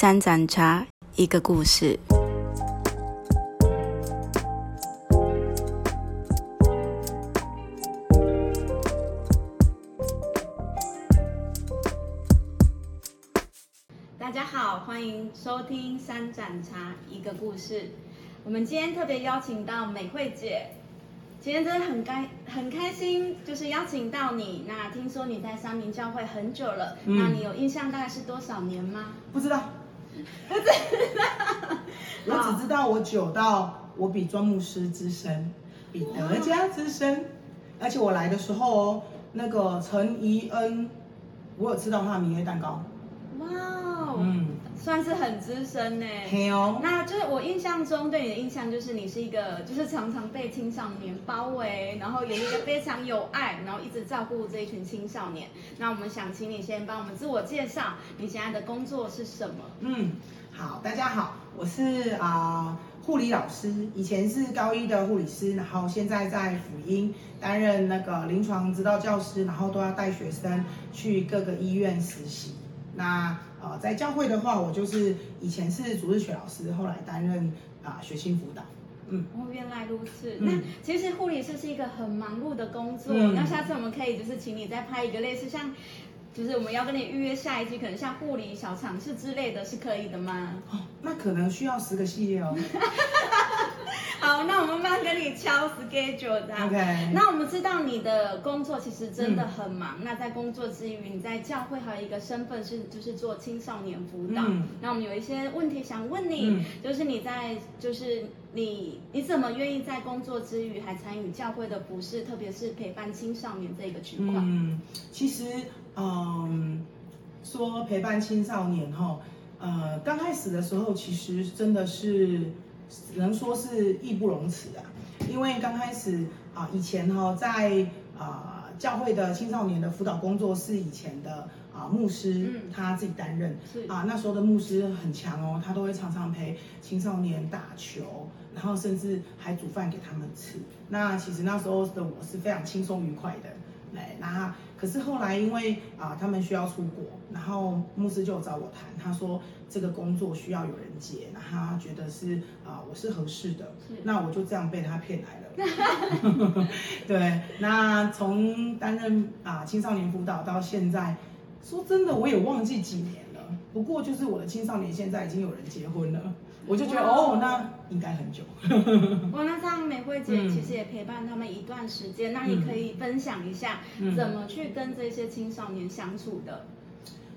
三盏茶，一个故事。大家好，欢迎收听三盏茶，一个故事。我们今天特别邀请到美惠姐，今天真的很开很开心，就是邀请到你。那听说你在三明教会很久了，嗯那你有印象大概是多少年吗？不知道，不知道。我只知道我久到我比庄牧师资深，比德家资深，而且我来的时候哦，那个陈怡恩，我有吃到他的明月蛋糕，哇哦，嗯，算是很资深呢。那就是我印象中对你的印象就是你是一个就是常常被青少年包围，然后有一个非常有爱，然后一直照顾这一群青少年。那我们想请你先帮我们自我介绍，你现在的工作是什么？嗯，好，大家好，我是啊、护理老师，以前是高一的护理师，然后现在在辅音担任那个临床指导教师，然后都要带学生去各个医院实习。那呃，在教会的话，我就是以前是主日学老师，后来担任啊、学 sinh 辅导。嗯，哦，原来如此。嗯那其实护理师是一个很忙碌的工作。嗯那下次我们可以就是请你再拍一个类似像，就是我们要跟你预约下一季，可能像护理小尝试之类的，是可以的吗？哦，那可能需要十个系列哦。好，那我们慢慢跟你敲 schedule 这样。OK 那我们知道你的工作其实真的很忙。那在工作之余，你在教会还有一个身份是就是做青少年辅导。嗯那我们有一些问题想问你，嗯就是你在就是你你怎么愿意在工作之余还参与教会的服饰，特别是陪伴青少年这个区块？嗯，其实嗯，说陪伴青少年哈，呃，刚开始的时候其实真的是只能说是义不容辞啊，因为刚开始啊、以前哈在啊、教会的青少年的辅导工作是以前的啊、牧师、嗯他自己担任是啊，那时候的牧师很强哦，他都会常常陪青少年打球，然后甚至还煮饭给他们吃。那其实那时候的我是非常轻松愉快的。哎，那可是后来因为啊、他们需要出国，然后牧师就找我谈，他说这个工作需要有人接，那他觉得是啊、我是合适的，那我就这样被他骗来了。对，那从担任啊、青少年辅导到现在，说真的我也忘记几年了，不过就是我的青少年现在已经有人结婚了，我就觉得哦，那应该很久。哇，那这样美惠姐嗯其实也陪伴他们一段时间，那你可以分享一下嗯怎么去跟这些青少年相处的？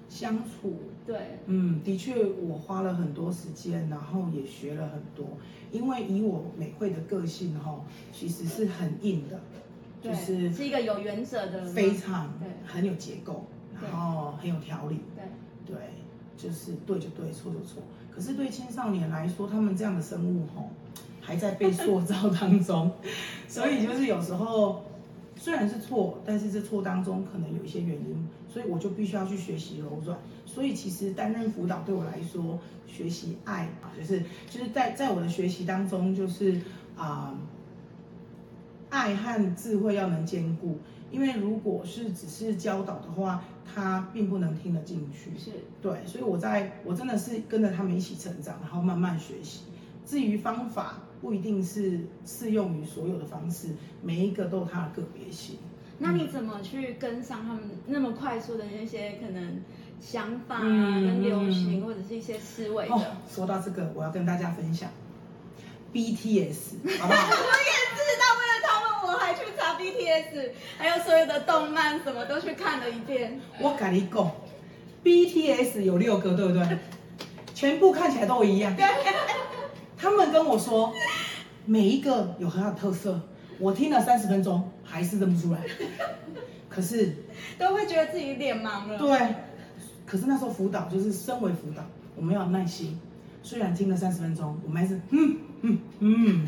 相处对，嗯，的确，我花了很多时间，然后也学了很多。因为以我美惠的个性哈，其实是很硬的，就是是一个有原则的人非常对很有结构，然后很有条理。对，对，就是对就对，错就错。可是对青少年来说，他们这样的生物吼，还在被塑造当中，所以就是有时候虽然是错，但是这错当中可能有一些原因，所以我就必须要去学习柔软。所以其实担任辅导对我来说，学习爱啊，就是就是在在我的学习当中，就是啊。爱和智慧要能兼顾，因为如果是只是教导的话，他并不能听得进去。是对，所以我在我真的是跟着他们一起成长，然后慢慢学习。至于方法，不一定是适用于所有的方式，每一个都有它的个别性。那你怎么去跟上他们那么快速的那些可能想法啊、嗯跟流行嗯或者是一些思维的？哦，说到这个，我要跟大家分享 BTS，好不好？我也知道，为了他们，我还去查 BTS，还有所有的动漫什么都去看了一遍。我跟你讲，BTS 有六个，对不对？全部看起来都一样。他们跟我说，每一个有很好的特色。我听了三十分钟，还是认不出来。可是，都会觉得自己脸盲了。对，可是那时候辅导就是身为辅导，我们要有耐心。虽然听了三十分钟，我们还是嗯嗯嗯。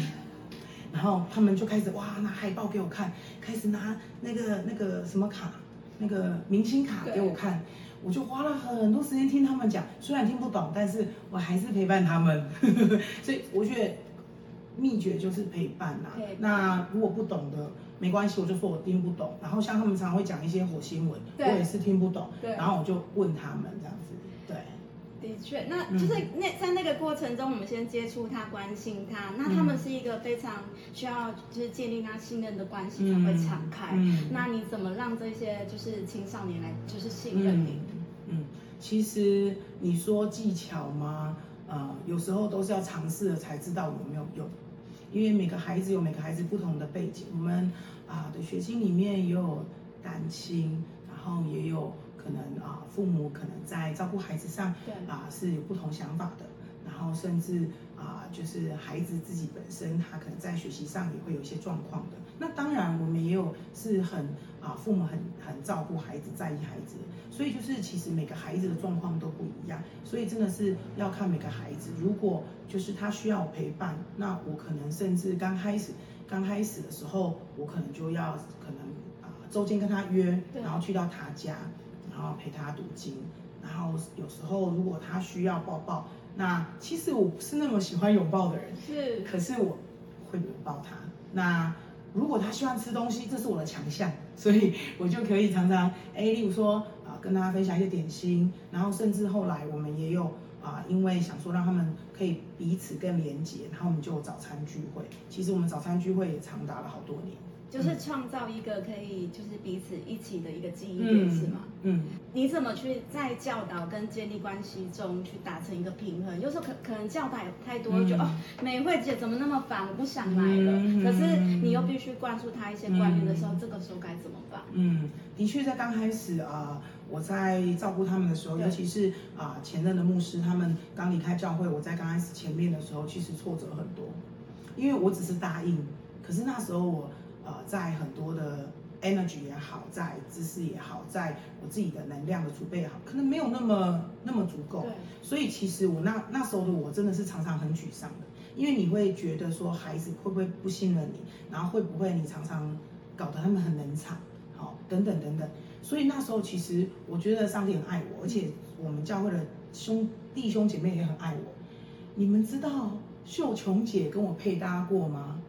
然后他们就开始哇拿海报给我看，开始拿那个那个什么卡，那个明星卡给我看，我就花了很多时间听他们讲，虽然听不懂，但是我还是陪伴他们。所以我觉得秘诀就是陪伴呐、那如果不懂的没关系，我就说我听不懂。然后像他们常常会讲一些火星文，我也是听不懂，对然后我就问他们这样子，对。的确，那就是那在那个过程中，我们先接触他，关心他，那他们是一个非常需要就是建立他信任的关系才会敞开。那你怎么让这些就是青少年来就是信任你？嗯，其实你说技巧吗？呃，有时候都是要尝试了才知道有没有用，因为每个孩子有每个孩子不同的背景，我们啊的学青里面也有单亲，然后也有。可能啊，父母可能在照顾孩子上，啊是有不同想法的，然后甚至啊，就是孩子自己本身，他可能在学习上也会有一些状况的。那当然，我们也有是很啊，父母很很照顾孩子，在意孩子，所以就是其实每个孩子的状况都不一样，所以真的是要看每个孩子。如果就是他需要陪伴，那我可能甚至刚开始刚开始的时候，我可能就要可能啊，周间跟他约，然后去到他家。然后陪他读经，然后有时候如果他需要抱抱，那其实我不是那么喜欢拥抱的人，是，可是我会拥抱他。那如果他喜欢吃东西，这是我的强项，所以 我就可以常常，哎，例如说啊，跟他分享一些点心，然后甚至后来我们也有啊，因为想说让他们可以彼此更连结，然后我们就有早餐聚会。其实我们早餐聚会也长达了好多年。就是创造一个可以就是彼此一起的一个记忆点，是吗？嗯，你怎么去在教导跟建立关系中去达成一个平衡？有时候可可能教导太多，就哦，美惠姐怎么那么烦，我不想来了。可是你又必须灌输他一些观念的时候，这个时候该怎么办？嗯，的确，在刚开始啊，我在照顾他们的时候，尤其是啊前任的牧师，他们刚离开教会，我在刚开始前面的时候，其实挫折很多，因为我只是答应，可是那时候我。呃，在很多的 energy 也好，在知识也好，在我自己的能量的储备也好，可能没有那么那么足够。所以其实我那那时候的我真的是常常很沮丧的，因为你会觉得说孩子会不会不信任你，然后会不会你常常搞得他们很冷场，好，等等等等。所以那时候其实我觉得上帝很爱我，而且我们教会的兄弟兄姐妹也很爱我。你们知道秀琼姐跟我配搭过吗？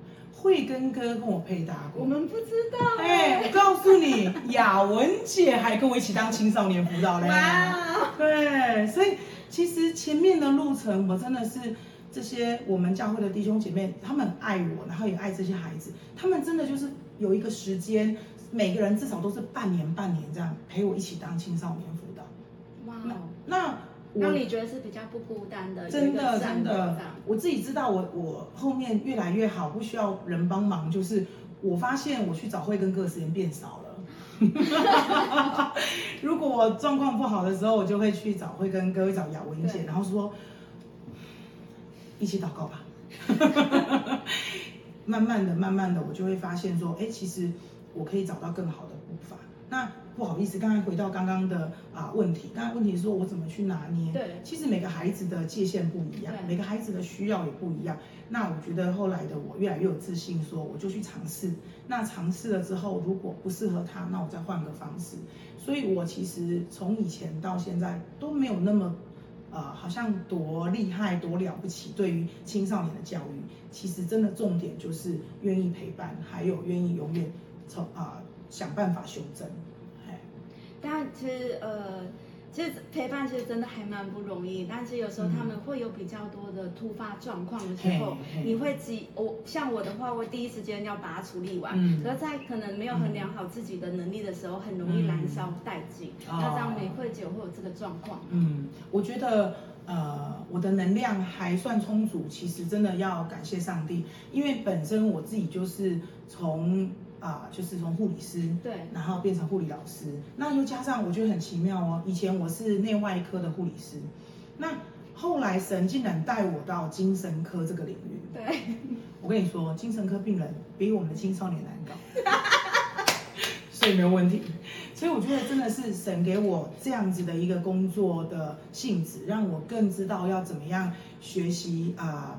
慧根哥跟我配搭过，我们不知道。哎，我告诉你，雅文姐还跟我一起当青少年辅导嘞。哇，对，所以其实前面的路程，我真的是这些我们教会的弟兄姐妹，他们爱我，然后也爱这些孩子，他们真的就是有一个时间，每个人至少都是半年半年这样陪我一起当青少年辅导。哇，那。让你觉得是比较不孤单的，真的真的，我自己知道，我我后面越来越好，不需要人帮忙，就是我发现我去找慧根哥的时间变少了。如果我状况不好的时候，我就会去找慧根哥，找雅文姐，然后说一起祷告吧。慢慢的，慢慢的，我就会发现说，哎，其实我可以找到更好的步伐。那不好意思，刚才回到刚刚的啊问题，刚才问题是说我怎么去拿捏？对，其实每个孩子的界限不一样，每个孩子的需要也不一样。那我觉得后来的我越来越有自信，说我就去尝试。那尝试了之后，如果不适合他，那我再换个方式。所以我其实从以前到现在都没有那么，呃，好像多厉害、多了不起。对于青少年的教育，其实真的重点就是愿意陪伴，还有愿意永远从啊。想办法修正，哎，但其实呃，其实陪伴其实真的还蛮不容易。但是有时候他们会有比较多的突发状况的时候，你会急。我像我的话，我第一时间要把它处理完。嗯。可在可能没有衡量好自己的能力的时候，很容易燃烧殆尽。那这样美惠姐会有这个状况嗯，我觉得呃，我的能量还算充足。其实真的要感谢上帝，因为本身我自己就是从。啊，就是从护理师，对，然后变成护理老师，那又加上我觉得很奇妙哦。以前我是内外科的护理师，那后来神竟然带我到精神科这个领域。对，我跟你说，精神科病人比我们的青少年难搞，所以没有问题。所以我觉得真的是神给我这样子的一个工作的性质，让我更知道要怎么样学习啊。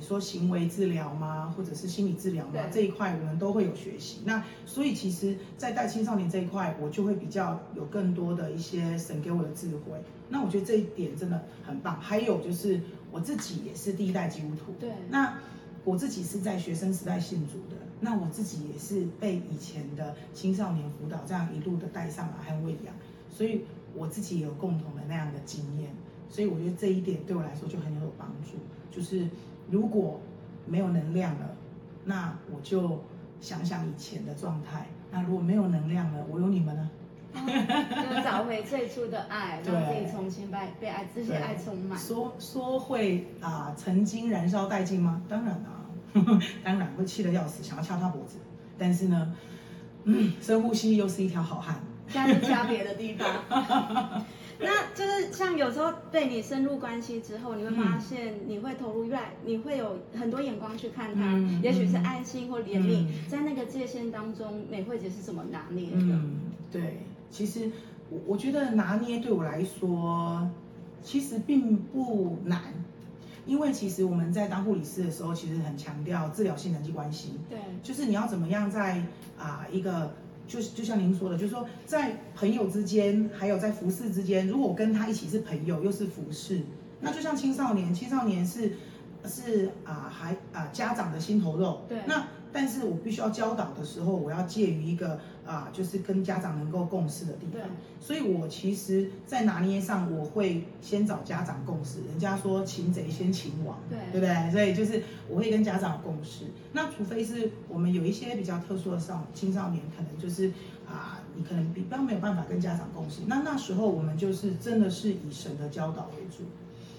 你说行为治疗吗，或者是心理治疗吗？这一块我们都会有学习。那所以其实，在带青少年这一块，我就会比较有更多的一些神给我的智慧。那我觉得这一点真的很棒。还有就是我自己也是第一代基督徒，对。那我自己是在学生时代信主的，那我自己也是被以前的青少年辅导这样一路的带上来和喂养，所以我自己也有共同的那样的经验。所以我觉得这一点对我来说就很有帮助。就是如果没有能量了，那我就想想以前的状态。那如果没有能量了，我有你们呢。就找回最初的爱，让自己重新被被爱这些爱充满。说说会啊，曾经燃烧殆尽吗？当然啊，当然会气得要死，想要掐他脖子。但是呢，嗯，深呼吸又是一条好汉。现在是加别的地方。那就是像有时候对你深入关系之后，你会发现你会投入越来，你会有很多眼光去看他，也许是爱心或怜悯，在那个界限当中，美惠姐是怎么拿捏的？嗯，对。其实我我觉得拿捏对我来说，其实并不难，因为其实我们在当护理师的时候，其实很强调治疗性人际关系。对，就是你要怎么样在啊一个，就就像您说的，就是说在朋友之间，还有在服侍之间，如果我跟他一起是朋友，又是服侍，那就像青少年，青少年是是啊还啊家长的心头肉。对，那。但是我必须要教导的时候，我要介于一个啊，就是跟家长能够共事的地方。所以我其实，在拿捏上，我会先找家长共识。人家说擒贼先擒王，对，对不对？所以就是我会跟家长共识。那除非是我们有一些比较特殊的少青少年，可能就是啊，你可能比较没有办法跟家长共识。那那时候我们就是真的是以神的教导为主。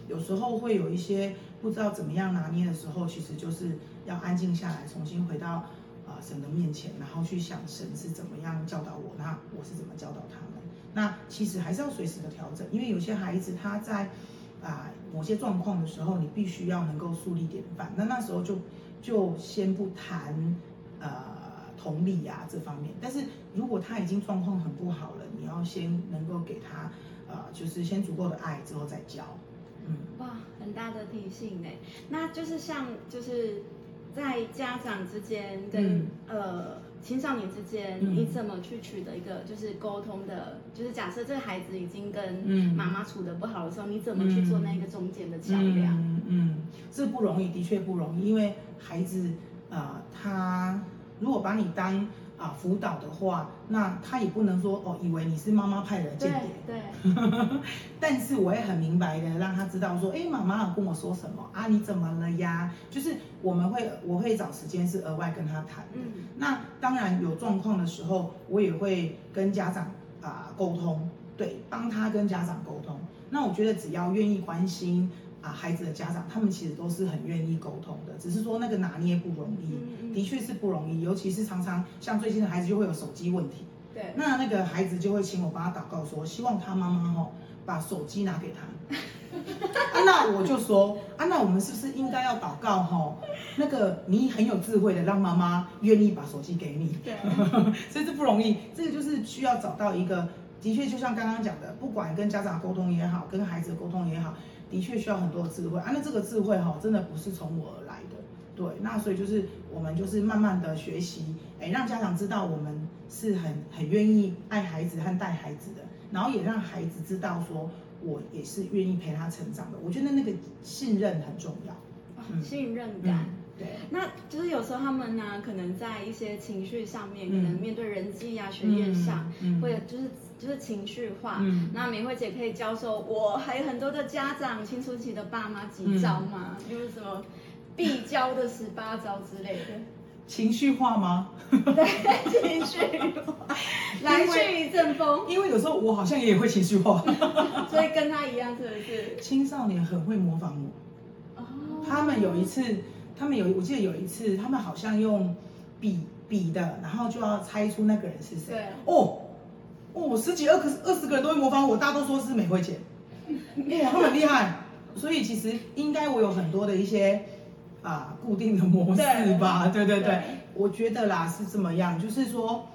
有时候会有一些不知道怎么样拿捏的时候，其实就是要安静下来，重新回到啊神的面前，然后去想神是怎么样教导我，那我是怎么教导他们。那其实还是要随时的调整，因为有些孩子他在啊某些状况的时候，你必须要能够树立典范。那那时候就就先不谈呃同理啊这方面，但是如果他已经状况很不好了，你要先能够给他呃就是先足够的爱之后再教。嗯哇，很大的提醒呢。那就是像就是在家长之间跟呃青少年之间，你怎么去取得一个就是沟通的？就是假设这个孩子已经跟妈妈处的不好的时候，你怎么去做那个中间的桥梁？嗯，这不容易，的确不容易，因为孩子啊，他如果把你当。啊，辅导的话，那他也不能说哦，以为你是妈妈派的间谍。对。但是我也很明白的让他知道说，哎，妈妈有跟我说什么啊？你怎么了呀？就是我们会，我会找时间是额外跟他谈。嗯。那当然有状况的时候，我也会跟家长啊沟通，对，帮他跟家长沟通。那我觉得只要愿意关心。啊，孩子的家长，他们其实都是很愿意沟通的，只是说那个拿捏不容易，的确是不容易，尤其是常常像最近的孩子就会有手机问题，对，那那个孩子就会请我帮他祷告，说希望他妈妈哈把手机拿给他，啊，那我就说啊，那我们是不是应该要祷告哈？那个你很有智慧的，让妈妈愿意把手机给你，对，所以这不容易，这个就是需要找到一个，的确就像刚刚讲的，不管跟家长沟通也好，跟孩子沟通也好。的确需要很多智慧。啊，那这个智慧哈，真的不是从我而来的，对，那所以就是我们就是慢慢的学习，哎，让家长知道我们是很很愿意爱孩子和带孩子的，然后也让孩子知道说我也是愿意陪他成长的，我觉得那个信任很重要，信任感。对，那就是有时候他们呢，可能在一些情绪上面，可能面对人际呀、学业上，或者就是就是情绪化。那美惠姐可以教授我，还有很多的家长、青春期的爸妈几招吗？就是什么必教的十八招之类的。情绪化吗？对，情绪化，来去一阵风。因为有时候我好像也会情绪化，所以跟他一样，是不是？青少年很会模仿我。哦。他们有一次。他们有，我记得有一次，他们好像用笔笔的，然后就要猜出那个人是谁。对。哦，哦，十几二个二十个人都会模仿我，大多说是美惠姐。哇，他们厉害。所以其实应该我有很多的一些啊固定的模式吧？对对对，我觉得啦是这么样，就是说，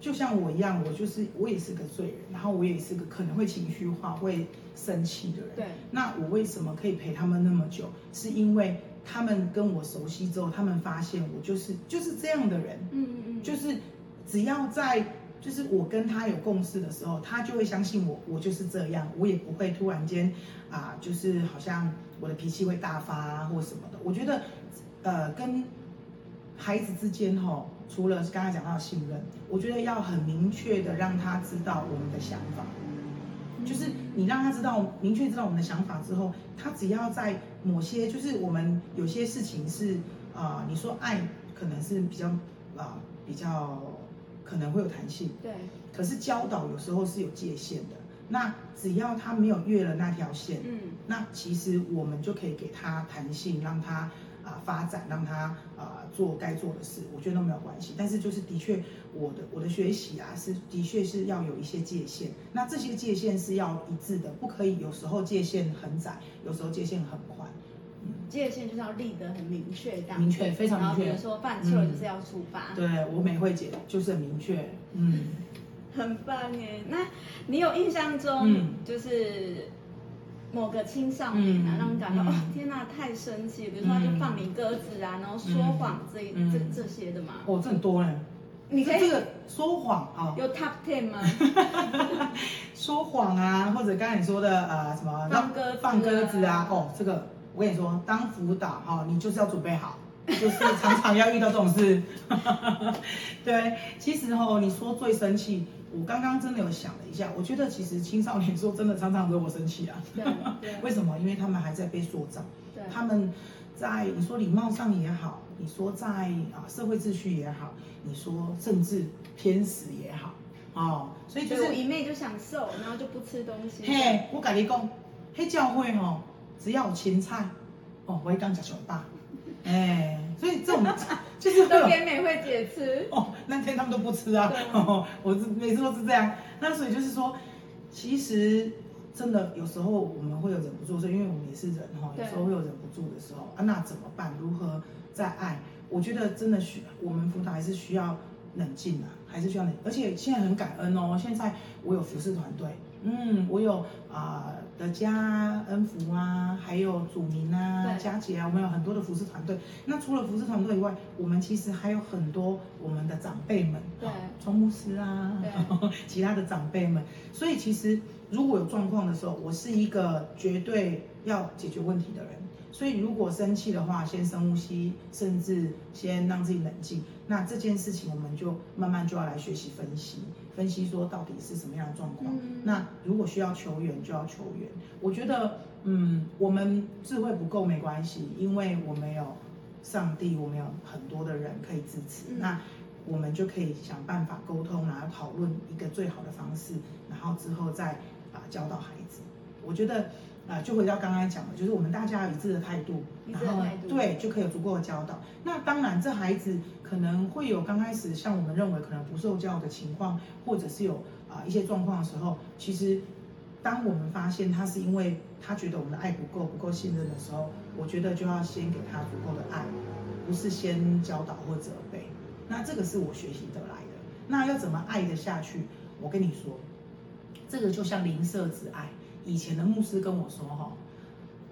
就像我一样，我就是我也是个罪人，然后我也是个可能会情绪化、会生气的人。对。那我为什么可以陪他们那么久？是因为。他们跟我熟悉之后，他们发现我就是就是这样的人，嗯嗯嗯，就是只要在就是我跟他有共识的时候，他就会相信我，我就是这样，我也不会突然间啊，就是好像我的脾气会大发或什么的。我觉得，呃，跟孩子之间哈，除了刚才讲到信任，我觉得要很明确的让他知道我们的想法。就是你让他知道，明确知道我们的想法之后，他只要在某些，就是我们有些事情是啊、你说爱可能是比较啊、比较可能会有弹性，对，可是教导有时候是有界限的。那只要他没有越了那条线，嗯，那其实我们就可以给他弹性，让他啊、发展，让他啊、做该做的事，我觉得都没有关系。但是就是的确，我的我的学习啊，是的确是要有一些界限。那这些界限是要一致的，不可以有时候界限很窄，有时候界限很宽。界限就是要立得很明确，这样明确非常明确然后比如说犯错就是要处罚，对我美慧姐就是很明确，嗯，很棒耶。那你有印象中嗯就是某个青少年啊，嗯让你感到嗯哦天哪太生气，比如说他就嗯放你鸽子啊，然后说谎这嗯。这这些的嘛，哦，这很多嘞。你可以这个说谎啊，有 top ten 吗？说谎啊，或者刚才你说的呃什么放鸽子啊。放鸽子啊，哦，这个我跟你说，当辅导哈、你就是要准备好，就是常常要遇到这种事。对，其实哦，你说最生气，我刚刚真的有想了一下，我觉得其实青少年说真的常常惹我生气啊。对对 为什么？因为他们还在被塑造，对他们在你说礼貌上也好，你说在啊社会秩序也好，你说政治偏食也好，哦，所以就就是一昧就想瘦，然后就不吃东西。嘿，我跟你讲，黑教会吼、只要有青菜，哦，我会当吃熊大，哎，所以这种就是会都有 给美惠姐吃。哦，那天他们都不吃啊对，哦、我是每次都是这样。那所以就是说，其实真的有时候我们会有忍不住的时候，因为我们也是人哈、对有时候会有忍不住的时候啊，那怎么办？如何再爱？我觉得真的需我们辅导还是需要冷静啊，还是需要冷。而且现在很感恩哦，现在我有服饰团队，嗯，我有啊、德家恩福啊，还有祖明啊、对佳杰啊，我们有很多的服饰团队。那除了服饰团队以外，我们其实还有很多我们的长辈们，对宠物师啊，其他的长辈们。所以其实如果有状况的时候，我是一个绝对要解决问题的人。所以如果生气的话，先深呼吸，甚至先让自己冷静。那这件事情我们就慢慢就要来学习分析，分析说到底是什么样的状况。嗯那如果需要求援就要求援。我觉得，嗯，我们智慧不够没关系，因为我们有上帝，我们有很多的人可以支持。嗯那我们就可以想办法沟通，然后讨论一个最好的方式，然后之后再啊、教导孩子。我觉得啊、就回到刚刚讲的，就是我们大家有一致的态度，然后对就可以有足够的教导。那当然，这孩子可能会有刚开始像我们认为可能不受教的情况，或者是有啊、一些状况的时候，其实当我们发现他是因为他觉得我们的爱不够、不够信任的时候，我觉得就要先给他足够的爱，不是先教导或责备。那这个是我学习得来的。那要怎么爱得下去？我跟你说，这个就像零舍之爱。以前的牧师跟我说，哈，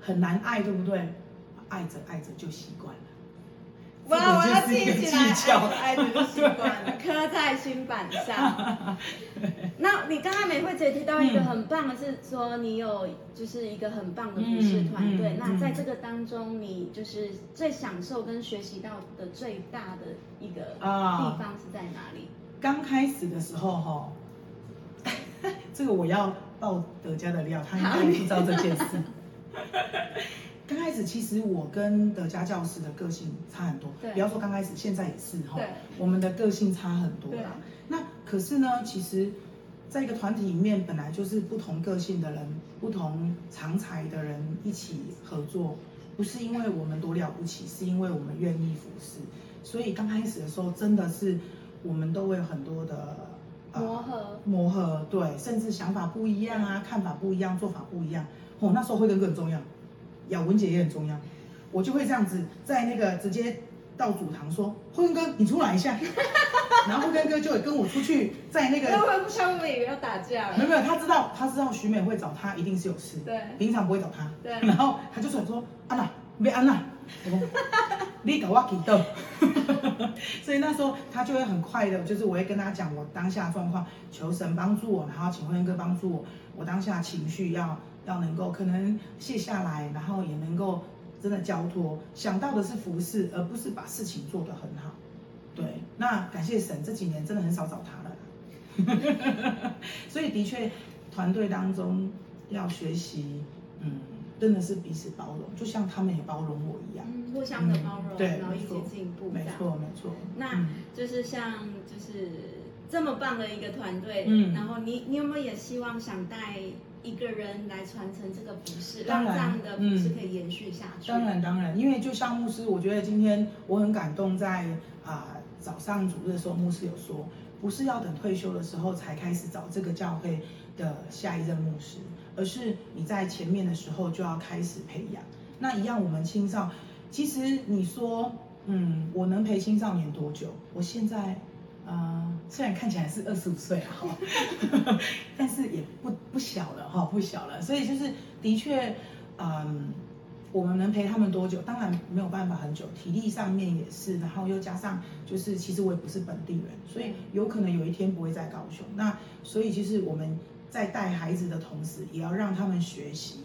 很难爱，对不对？爱着爱着就习惯了。哇，我要记起来，爱着就习惯了，刻在心板上。那你刚才美惠姐提到一个很棒的是说，你有就是一个很棒的服饰团队。嗯嗯那在这个当中，你就是最享受跟学习到的最大的一个啊地方是在哪里？刚开始的时候，哈，这个我要爆德家的料，他应该不知道这件事。刚开始其实我跟德家教师的个性差很多，对不要说刚开始，现在也是哈，我们的个性差很多啦。那可是呢，其实在一个团体里面，本来就是不同个性的人、不同长才的人一起合作，不是因为我们多了不起，是因为我们愿意服侍。所以刚开始的时候，真的是我们都会有很多的、呃磨合，磨合，对，甚至想法不一样啊，看法不一样，做法不一样。哦，那时候慧根哥很重要，雅文姐也很重要，我就会这样子在那个直接到主堂说，慧根哥你出来一下，然后慧根哥就会跟我出去，在那个那会不会不以为要打架了？没有没有，他知道他知道徐美会找他一定是有事，对平常不会找他，对。然后他就出来说安娜，别安娜，你搞我记得，所以那时候他就会很快的，就是我会跟他讲我当下状况，求神帮助我，然后请慧根哥帮助我，我当下情绪要要能够可能卸下来，然后也能够真的交托，想到的是服侍，而不是把事情做得很好。对，那感谢神，这几年真的很少找他了。所以的确，团队当中要学习，嗯，真的是彼此包容，就像他们也包容我一样，嗯，互相的包容，对，然后一起进步，没错没错。那嗯就是像就是这么棒的一个团队，嗯然后你你有没有也希望想带一个人来传承这个服饰，让这样的服饰嗯可以延续下去？当然当然，因为就像牧师，我觉得今天我很感动在，啊早上主日的时候，牧师有说，不是要等退休的时候才开始找这个教会的下一任牧师，而是你在前面的时候就要开始培养。那一样，我们青少，其实你说，嗯，我能陪青少年多久？我现在。呃，虽然看起来是二十五岁哈，但是也不不小了哈，不小了。所以就是的确，嗯，我们能陪他们多久？当然没有办法很久，体力上面也是，然后又加上就是，其实我也不是本地人，所以有可能有一天不会在高雄。那所以其实我们在带孩子的同时，也要让他们学习，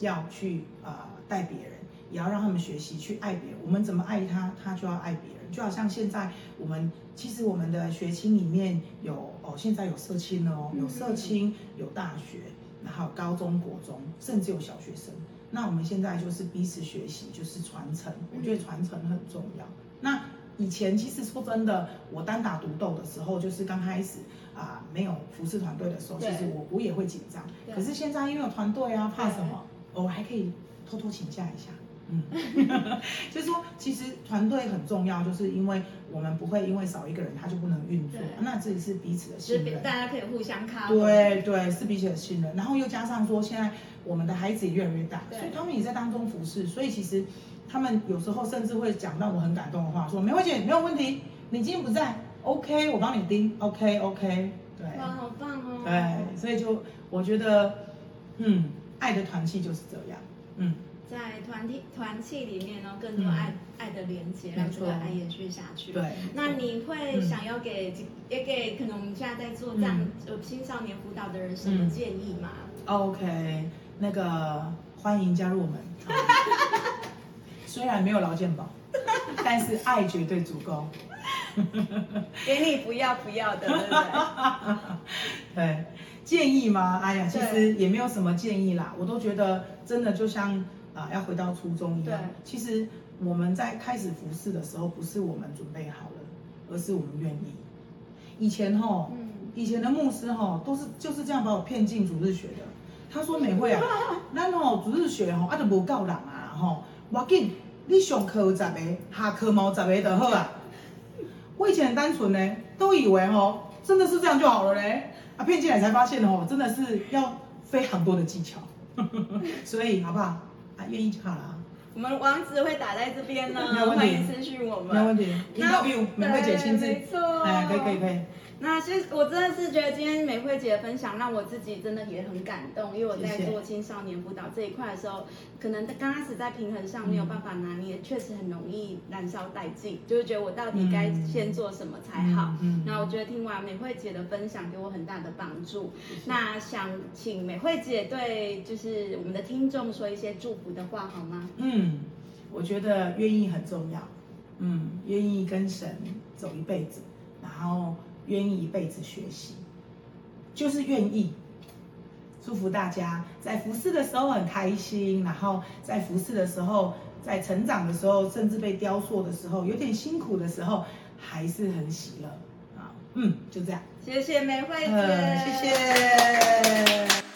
要去啊、呃带别人，也要让他们学习去爱别人。我们怎么爱他，他就要爱别人。就好像现在我们其实我们的学青里面有哦，现在有社青了哦，有社青，有大学，然后高中国中，甚至有小学生。那我们现在就是彼此学习，就是传承。我觉得传承很重要。那以前其实说真的，我单打独斗的时候，就是刚开始啊、没有服饰团队的时候，其对实我我也会紧张。对可是现在因为有团队啊，怕什么？我还可以偷偷请假一下。嗯，就是说，其实团队很重要，就是因为我们不会因为少一个人他就不能运作对，那这也是彼此的信任。大家可以互相靠。对对，是彼此的信任，然后又加上说，现在我们的孩子也越来越大，所以他们也在当中服侍，所以其实他们有时候甚至会讲到我很感动的话，说梅慧姐没有问题，你今天不在，OK，我帮你盯，OK OK，对哇，好棒哦！对，所以就我觉得，嗯，爱的团契就是这样，嗯。在团体团契里面呢，更多嗯爱、爱的连接，让这个爱延续下去。对那你会嗯想要给、也给可能我们现在在做这样嗯有青少年辅导的人什么嗯建议吗？OK，那个欢迎加入我们。虽然没有劳健保，但是爱绝对足够。给你不要不要的，对不对？对，建议吗？哎呀，其对实也没有什么建议啦，我都觉得真的就像啊、要回到初中一样。其实我们在开始服侍的时候，不是我们准备好了，而是我们愿意。以前吼，嗯以前的牧师吼，都是就是这样把我骗进主日学的。他说美惠啊，咱吼主日学吼啊就无够人啊吼，要紧，你上课有十个，下课嘛有十个就好啊。我以前很单纯呢，都以为哦真的是这样就好了嘞，啊骗进来才发现哦，真的是要非常多的技巧，所以好不好？啊愿意就好了。啊，我们网址会打在这边呢没有，问题。欢迎私讯我们。没有问题。那，interview 免费姐亲自，对没错。哎可以可以可以，那其实我真的是觉得今天美惠姐的分享让我自己真的也很感动，因为我在做青少年辅导这一块的时候，可能刚开始在平衡上没有办法拿捏，确实很容易燃烧殆尽，就是觉得我到底该先做什么才好。嗯嗯那我觉得听完美惠姐的分享，给我很大的帮助。那想请美惠姐对就是我们的听众说一些祝福的话好吗？嗯，我觉得愿意很重要，嗯，愿意跟神走一辈子，然后愿意一辈子学习，就是愿意。祝福大家在服侍的时候很开心，然后在服侍的时候，在成长的时候，甚至被雕塑的时候，有点辛苦的时候，还是很喜乐啊。嗯，就这样。谢谢美惠姐，呃，谢谢。